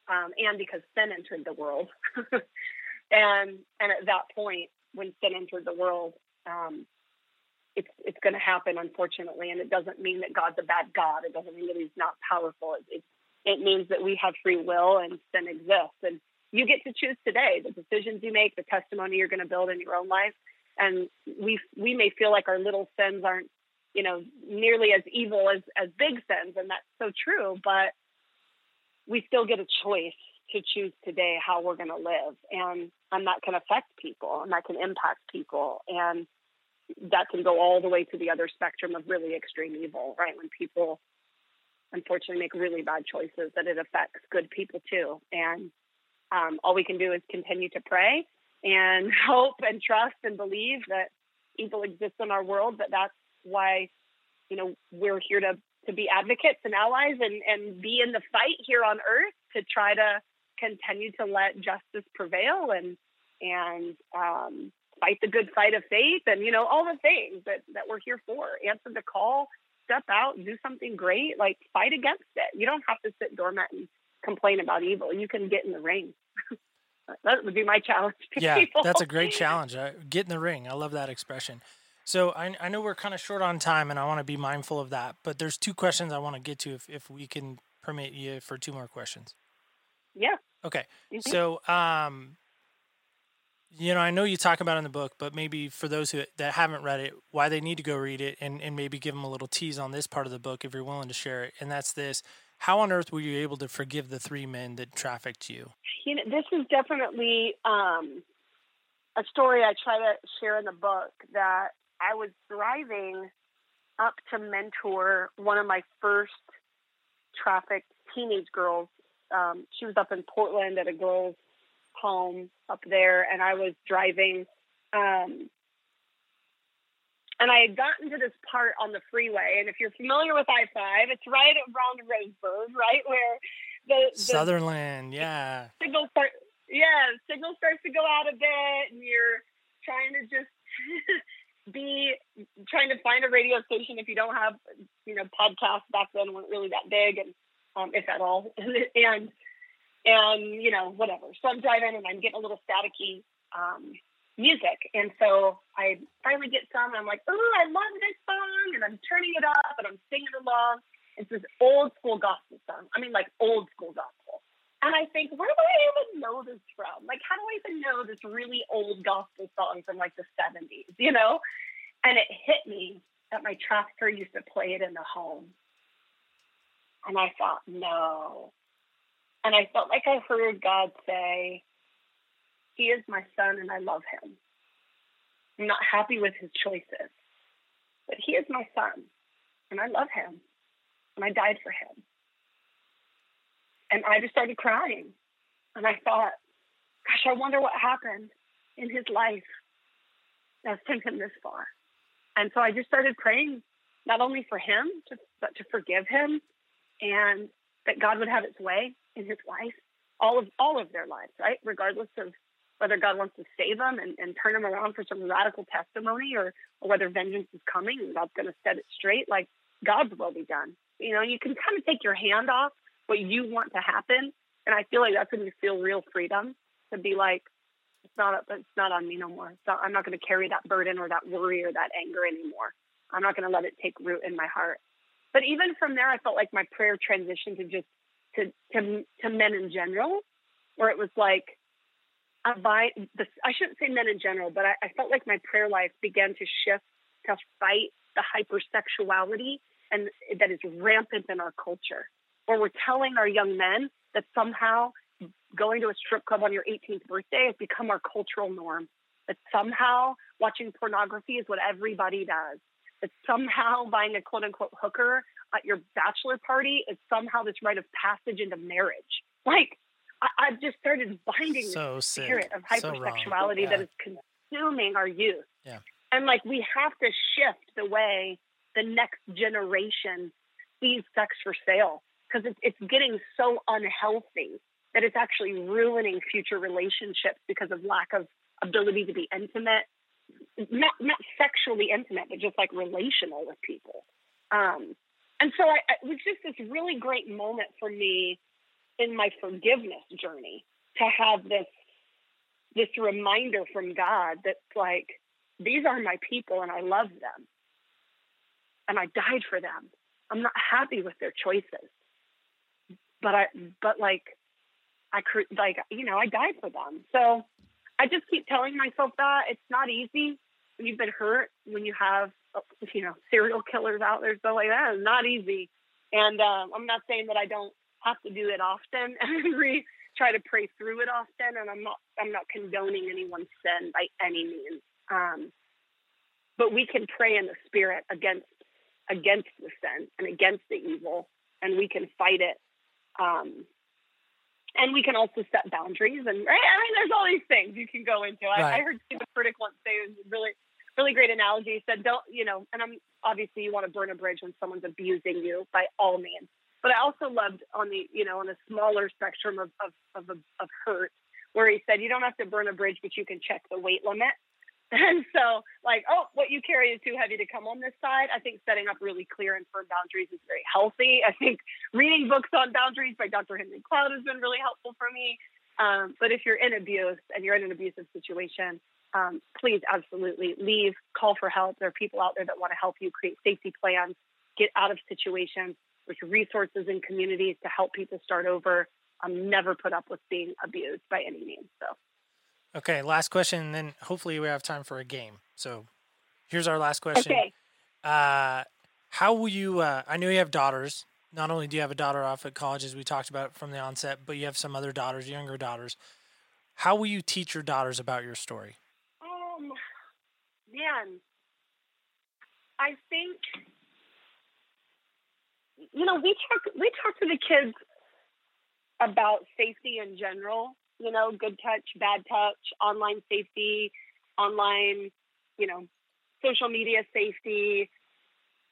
um, and because sin entered the world, and and at that point when sin entered the world, um, it's it's going to happen unfortunately, and it doesn't mean that God's a bad God. It doesn't mean that He's not powerful. It it, it means that we have free will and sin exists, and you get to choose today the decisions you make, the testimony you're going to build in your own life, and we we may feel like our little sins aren't you know nearly as evil as as big sins, and that's so true, but we still get a choice to choose today how we're going to live. And and that can affect people and that can impact people and that can go all the way to the other spectrum of really extreme evil right? When people unfortunately make really bad choices that it affects good people too. And um, all we can do is continue to pray and hope and trust and believe that evil exists in our world but that's why you know we're here to to be advocates and allies and, and be in the fight here on earth to try to continue to let justice prevail and and um, fight the good fight of faith and you know all the things that that we're here for. Answer the call step out do something great like fight against it. You don't have to sit dormant and complain about evil. You can get in the ring. That would be my challenge yeah people. that's a great challenge. Uh, get in the ring. I love that expression. So I, I know we're kind of short on time and i want to be mindful of that but there's two questions i want to get to if, if we can permit you for two more questions. Yeah. Okay. Mhm. so um you know, I know you talk about in the book, but maybe for those who that haven't read it, why they need to go read it, and and maybe give them a little tease on this part of the book if you're willing to share it. And that's this: How on earth were you able to forgive the three men that trafficked you? you know, this is definitely um, a story I try to share in the book that I was driving up to mentor one of my first trafficked teenage girls. Um, she was up in Portland at a girls' home up there, and I was driving. Um, and I had gotten to this part on the freeway, and if you're familiar with I five, it's right around Roseburg, right where the, the Sutherlin, yeah. signal start yeah signal starts to go out a bit and you're trying to just be trying to find a radio station if you don't have you know podcasts back then weren't really that big and um, if at all and and you know whatever so i'm driving and i'm getting a little staticky um, music and so i finally get some and i'm like oh i love this song and i'm turning it up and i'm singing along it's this old school gospel song i mean like old school gospel and I think, where do I even know this from? Like, how do I even know this really old gospel song from like the 70s, you know? And it hit me that my trafficker used to play it in the home. And I thought, no. And I felt like I heard God say, He is my son and I love him. I'm not happy with his choices, but He is my son and I love him and I died for him. And I just started crying. And I thought, gosh, I wonder what happened in his life that's taken him this far. And so I just started praying not only for him, but to forgive him and that God would have its way in his life, all of all of their lives, right? Regardless of whether God wants to save them and, and turn them around for some radical testimony or, or whether vengeance is coming and God's going to set it straight, like God's will be done. You know, you can kind of take your hand off what you want to happen. And I feel like that's when you feel real freedom to be like, it's not, it's not on me no more. Not, I'm not going to carry that burden or that worry or that anger anymore. I'm not going to let it take root in my heart. But even from there, I felt like my prayer transitioned to just to to, to men in general, where it was like, I, shouldn't say men in general, but I, I felt like my prayer life began to shift to fight the hypersexuality and that is rampant in our culture where we're telling our young men that somehow going to a strip club on your 18th birthday has become our cultural norm. That somehow watching pornography is what everybody does. That somehow buying a quote unquote hooker at your bachelor party is somehow this rite of passage into marriage. Like, I, have just started binding so the spirit of So hypersexuality Yeah. that is consuming our youth. Yeah. And like, we have to shift the way the next generation sees sex for sale because it's, it's getting so unhealthy that it's actually ruining future relationships because of lack of ability to be intimate, not not sexually intimate, but just like relational with people. Um, and so I, I, it was just this really great moment for me in my forgiveness journey to have this this reminder from God that's like these are my people and I love them and I died for them. I'm not happy with their choices but I, but like, I like, you know, I died for them. So I just keep telling myself that it's not easy when you've been hurt, when you have, you know, serial killers out there, stuff like that. It's not easy. And um, I'm not saying that I don't have to do it often and re- try to pray through it often. And I'm not, I'm not condoning anyone's sin by any means. Um, but we can pray in the spirit against, against the sin and against the evil, and we can fight it um, and we can also set boundaries and right? I mean there's all these things you can go into. I, I heard Steve Furtick once say it was a really really great analogy. He said don't you know, and I'm obviously you want to burn a bridge when someone's abusing you by all means. But I also loved on the you know on a smaller spectrum of of of, of hurt where he said, You don't have to burn a bridge, but you can check the weight limit. And so, like, oh, what you carry is too heavy to come on this side. I think setting up really clear and firm boundaries is very healthy. I think reading books on boundaries by Dr. Henry Cloud has been really helpful for me. Um, but if you're in abuse and you're in an abusive situation, um, please absolutely leave, call for help. There are people out there that want to help you create safety plans, get out of situations. There's resources in communities to help people start over. Um, never put up with being abused by any means. So. Okay, last question, and then hopefully we have time for a game. So here's our last question. Okay. Uh, how will you? Uh, I know you have daughters. Not only do you have a daughter off at college, as we talked about from the onset, but you have some other daughters, younger daughters. How will you teach your daughters about your story? Um, man, I think you know we talk we talk to the kids about safety in general. You know, good touch, bad touch, online safety, online, you know, social media safety.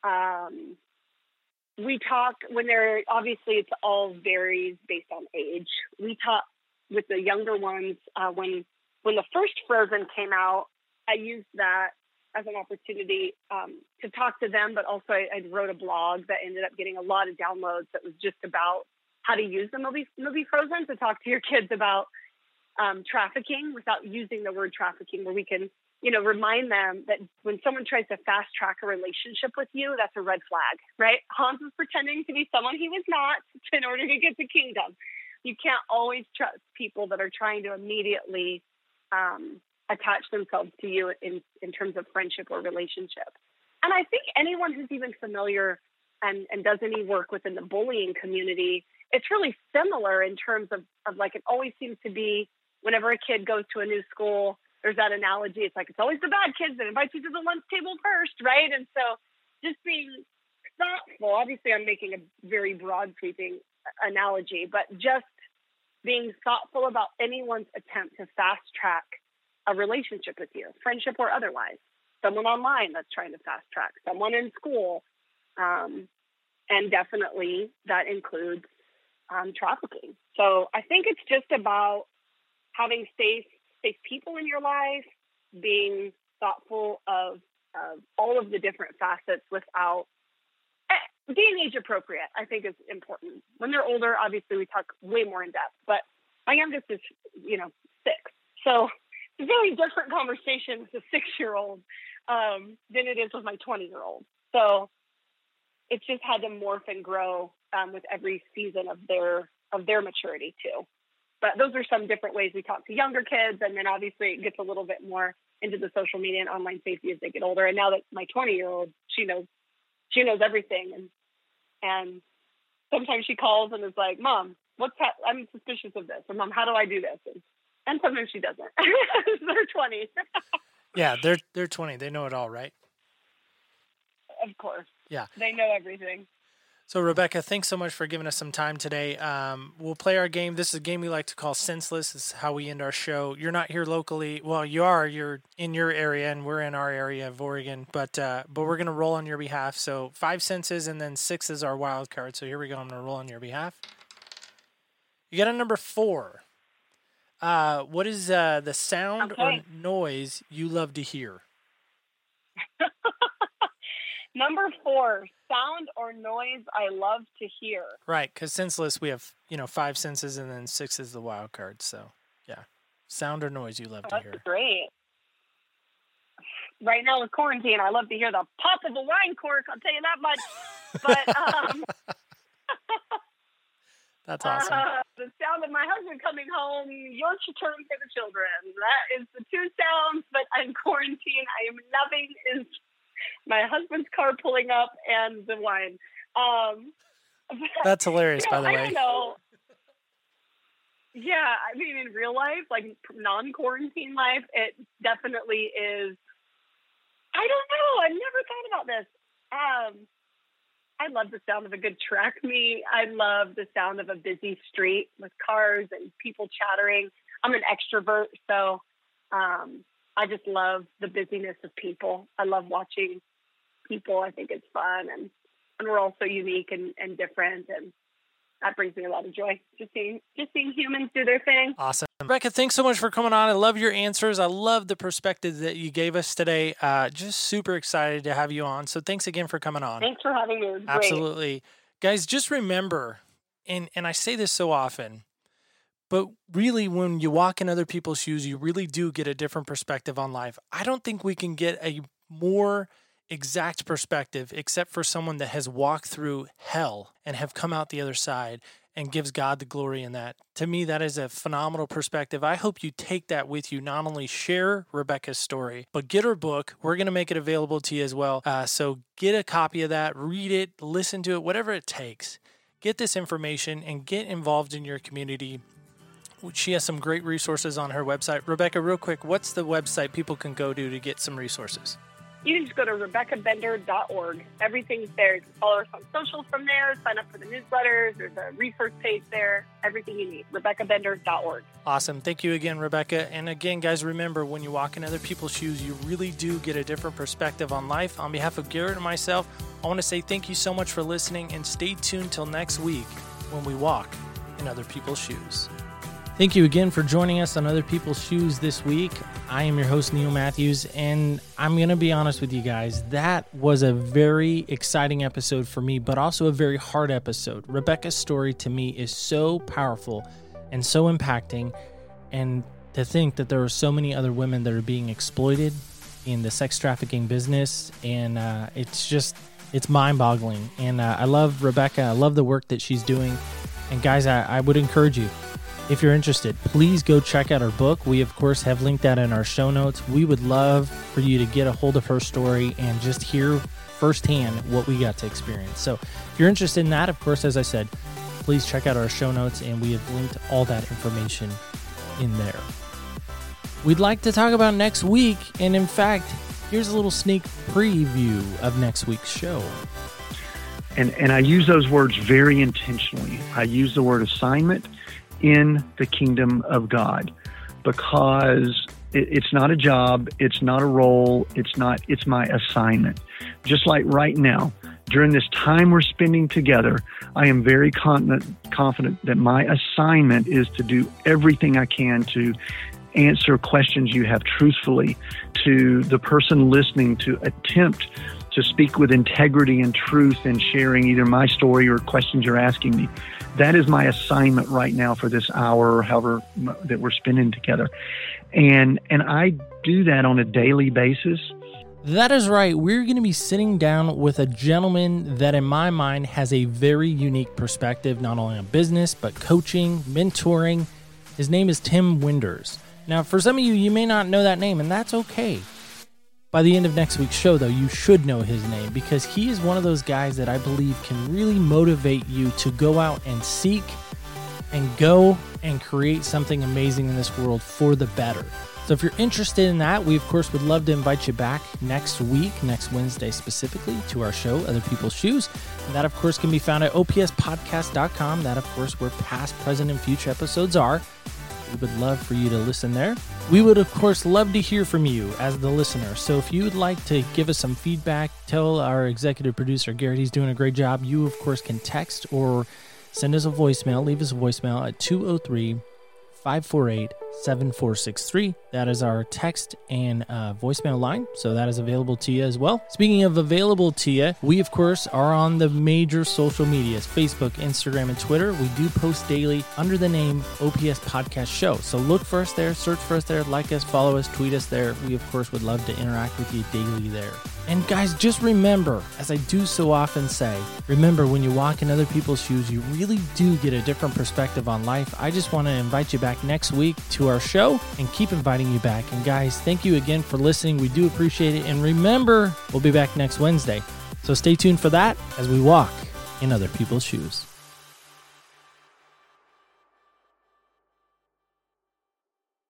Um, we talk when they're obviously it's all varies based on age. We talk with the younger ones uh, when when the first Frozen came out. I used that as an opportunity um, to talk to them, but also I, I, wrote a blog that ended up getting a lot of downloads. That was just about how to use the movie movie Frozen to talk to your kids about um, trafficking without using the word trafficking, where we can you know, remind them that when someone tries to fast track a relationship with you, that's a red flag, right? Hans was pretending to be someone he was not in order to get the kingdom. You can't always trust people that are trying to immediately um, attach themselves to you in, in terms of friendship or relationship. And I think anyone who's even familiar and, and does any work within the bullying community, it's really similar in terms of, of like it always seems to be whenever a kid goes to a new school, there's that analogy. It's like it's always the bad kids that invite you to the lunch table first, right? And so just being thoughtful. Obviously, I'm making a very broad sweeping analogy, but just being thoughtful about anyone's attempt to fast track a relationship with you, friendship or otherwise. Someone online that's trying to fast track, someone in school. Um, and definitely that includes um, trafficking. So I think it's just about having safe safe people in your life, being thoughtful of, of all of the different facets without eh, being age appropriate, I think is important. When they're older, obviously we talk way more in depth, but my youngest is, you know, six. So very different conversation with a six year old um, than it is with my 20 year old. So it's just had to morph and grow um, with every season of their of their maturity too. But those are some different ways we talk to younger kids. And then obviously it gets a little bit more into the social media and online safety as they get older. And now that my 20 year old, she knows, she knows everything. And, and sometimes she calls and is like, mom, what's, ha- I'm suspicious of this. Or mom, how do I do this? And, and sometimes she doesn't. they're 20. yeah. They're, they're 20. They know it all, right? Of course. Yeah. They know everything. So, Rebecca, thanks so much for giving us some time today. Um, we'll play our game. This is a game we like to call Senseless. This is how we end our show. You're not here locally. Well, you are. You're in your area, and we're in our area of Oregon. But uh, but we're going to roll on your behalf. So, five senses, and then six is our wild card. So, here we go. I'm going to roll on your behalf. You got a number four. Uh, what is uh, the sound okay. or noise you love to hear? Number four, sound or noise I love to hear. Right, because senseless we have you know five senses and then six is the wild card. So yeah, sound or noise you love oh, to hear. Great. Right now with quarantine, I love to hear the pop of a wine cork. I'll tell you that much. But um, that's awesome. Uh, the sound of my husband coming home, Yorkshire term for the children. That is the two sounds. But in quarantine, I am loving is my husband's car pulling up and the wine. Um, That's hilarious, you know, by the I way. I know. Yeah, I mean, in real life, like non-quarantine life, it definitely is. I don't know. I've never thought about this. Um, I love the sound of a good track meet. I love the sound of a busy street with cars and people chattering. I'm an extrovert, so um, I just love the busyness of people. I love watching people. I think it's fun and and we're all so unique and, and different and that brings me a lot of joy. Just seeing just seeing humans do their thing. Awesome. Rebecca, thanks so much for coming on. I love your answers. I love the perspective that you gave us today. Uh, just super excited to have you on. So thanks again for coming on. Thanks for having me. It was great. Absolutely. Guys, just remember, and, and I say this so often, but really, when you walk in other people's shoes, you really do get a different perspective on life. I don't think we can get a more exact perspective except for someone that has walked through hell and have come out the other side and gives God the glory in that. To me, that is a phenomenal perspective. I hope you take that with you. Not only share Rebecca's story, but get her book. We're going to make it available to you as well. Uh, so get a copy of that, read it, listen to it, whatever it takes. Get this information and get involved in your community. She has some great resources on her website. Rebecca, real quick, what's the website people can go to to get some resources? You can just go to RebeccaBender.org. Everything's there. You can follow us on social from there, sign up for the newsletters. There's a resource page there. Everything you need. RebeccaBender.org. Awesome. Thank you again, Rebecca. And again, guys, remember when you walk in other people's shoes, you really do get a different perspective on life. On behalf of Garrett and myself, I want to say thank you so much for listening and stay tuned till next week when we walk in other people's shoes. Thank you again for joining us on Other People's Shoes this week. I am your host, Neil Matthews, and I'm going to be honest with you guys. That was a very exciting episode for me, but also a very hard episode. Rebecca's story to me is so powerful and so impacting. And to think that there are so many other women that are being exploited in the sex trafficking business, and uh, it's just, it's mind boggling. And uh, I love Rebecca, I love the work that she's doing. And guys, I, I would encourage you if you're interested, please go check out our book. We, of course, have linked that in our show notes. We would love for you to get a hold of her story and just hear firsthand what we got to experience. So, if you're interested in that, of course, as I said, please check out our show notes and we have linked all that information in there. We'd like to talk about next week, and in fact, here's a little sneak preview of next week's show. And, and I use those words very intentionally. I use the word assignment in the kingdom of God because it's not a job, it's not a role, it's not, it's my assignment. Just like right now, during this time we're spending together, I am very confident, confident that my assignment is to do everything I can to answer questions you have truthfully, to the person listening, to attempt to speak with integrity and truth and sharing either my story or questions you're asking me. That is my assignment right now for this hour however that we're spending together. And and I do that on a daily basis. That is right. We're going to be sitting down with a gentleman that, in my mind, has a very unique perspective, not only on business, but coaching, mentoring. His name is Tim Winders. Now, for some of you, you may not know that name, and that's okay. By the end of next week's show, though, you should know his name because he is one of those guys that I believe can really motivate you to go out and seek and go and create something amazing in this world for the better. So, if you're interested in that, we of course would love to invite you back next week, next Wednesday specifically, to our show, Other People's Shoes. And that, of course, can be found at opspodcast.com. That, of course, where past, present, and future episodes are. We would love for you to listen there. We would, of course, love to hear from you as the listener. So if you would like to give us some feedback, tell our executive producer, Garrett, he's doing a great job. You, of course, can text or send us a voicemail. Leave us a voicemail at 203 548 7463. That is our text and uh, voicemail line. So that is available to you as well. Speaking of available to you, we of course are on the major social medias Facebook, Instagram, and Twitter. We do post daily under the name OPS Podcast Show. So look for us there, search for us there, like us, follow us, tweet us there. We of course would love to interact with you daily there. And guys, just remember, as I do so often say, remember when you walk in other people's shoes, you really do get a different perspective on life. I just want to invite you back next week our show and keep inviting you back. And guys, thank you again for listening. We do appreciate it. And remember, we'll be back next Wednesday. So stay tuned for that as we walk in other people's shoes.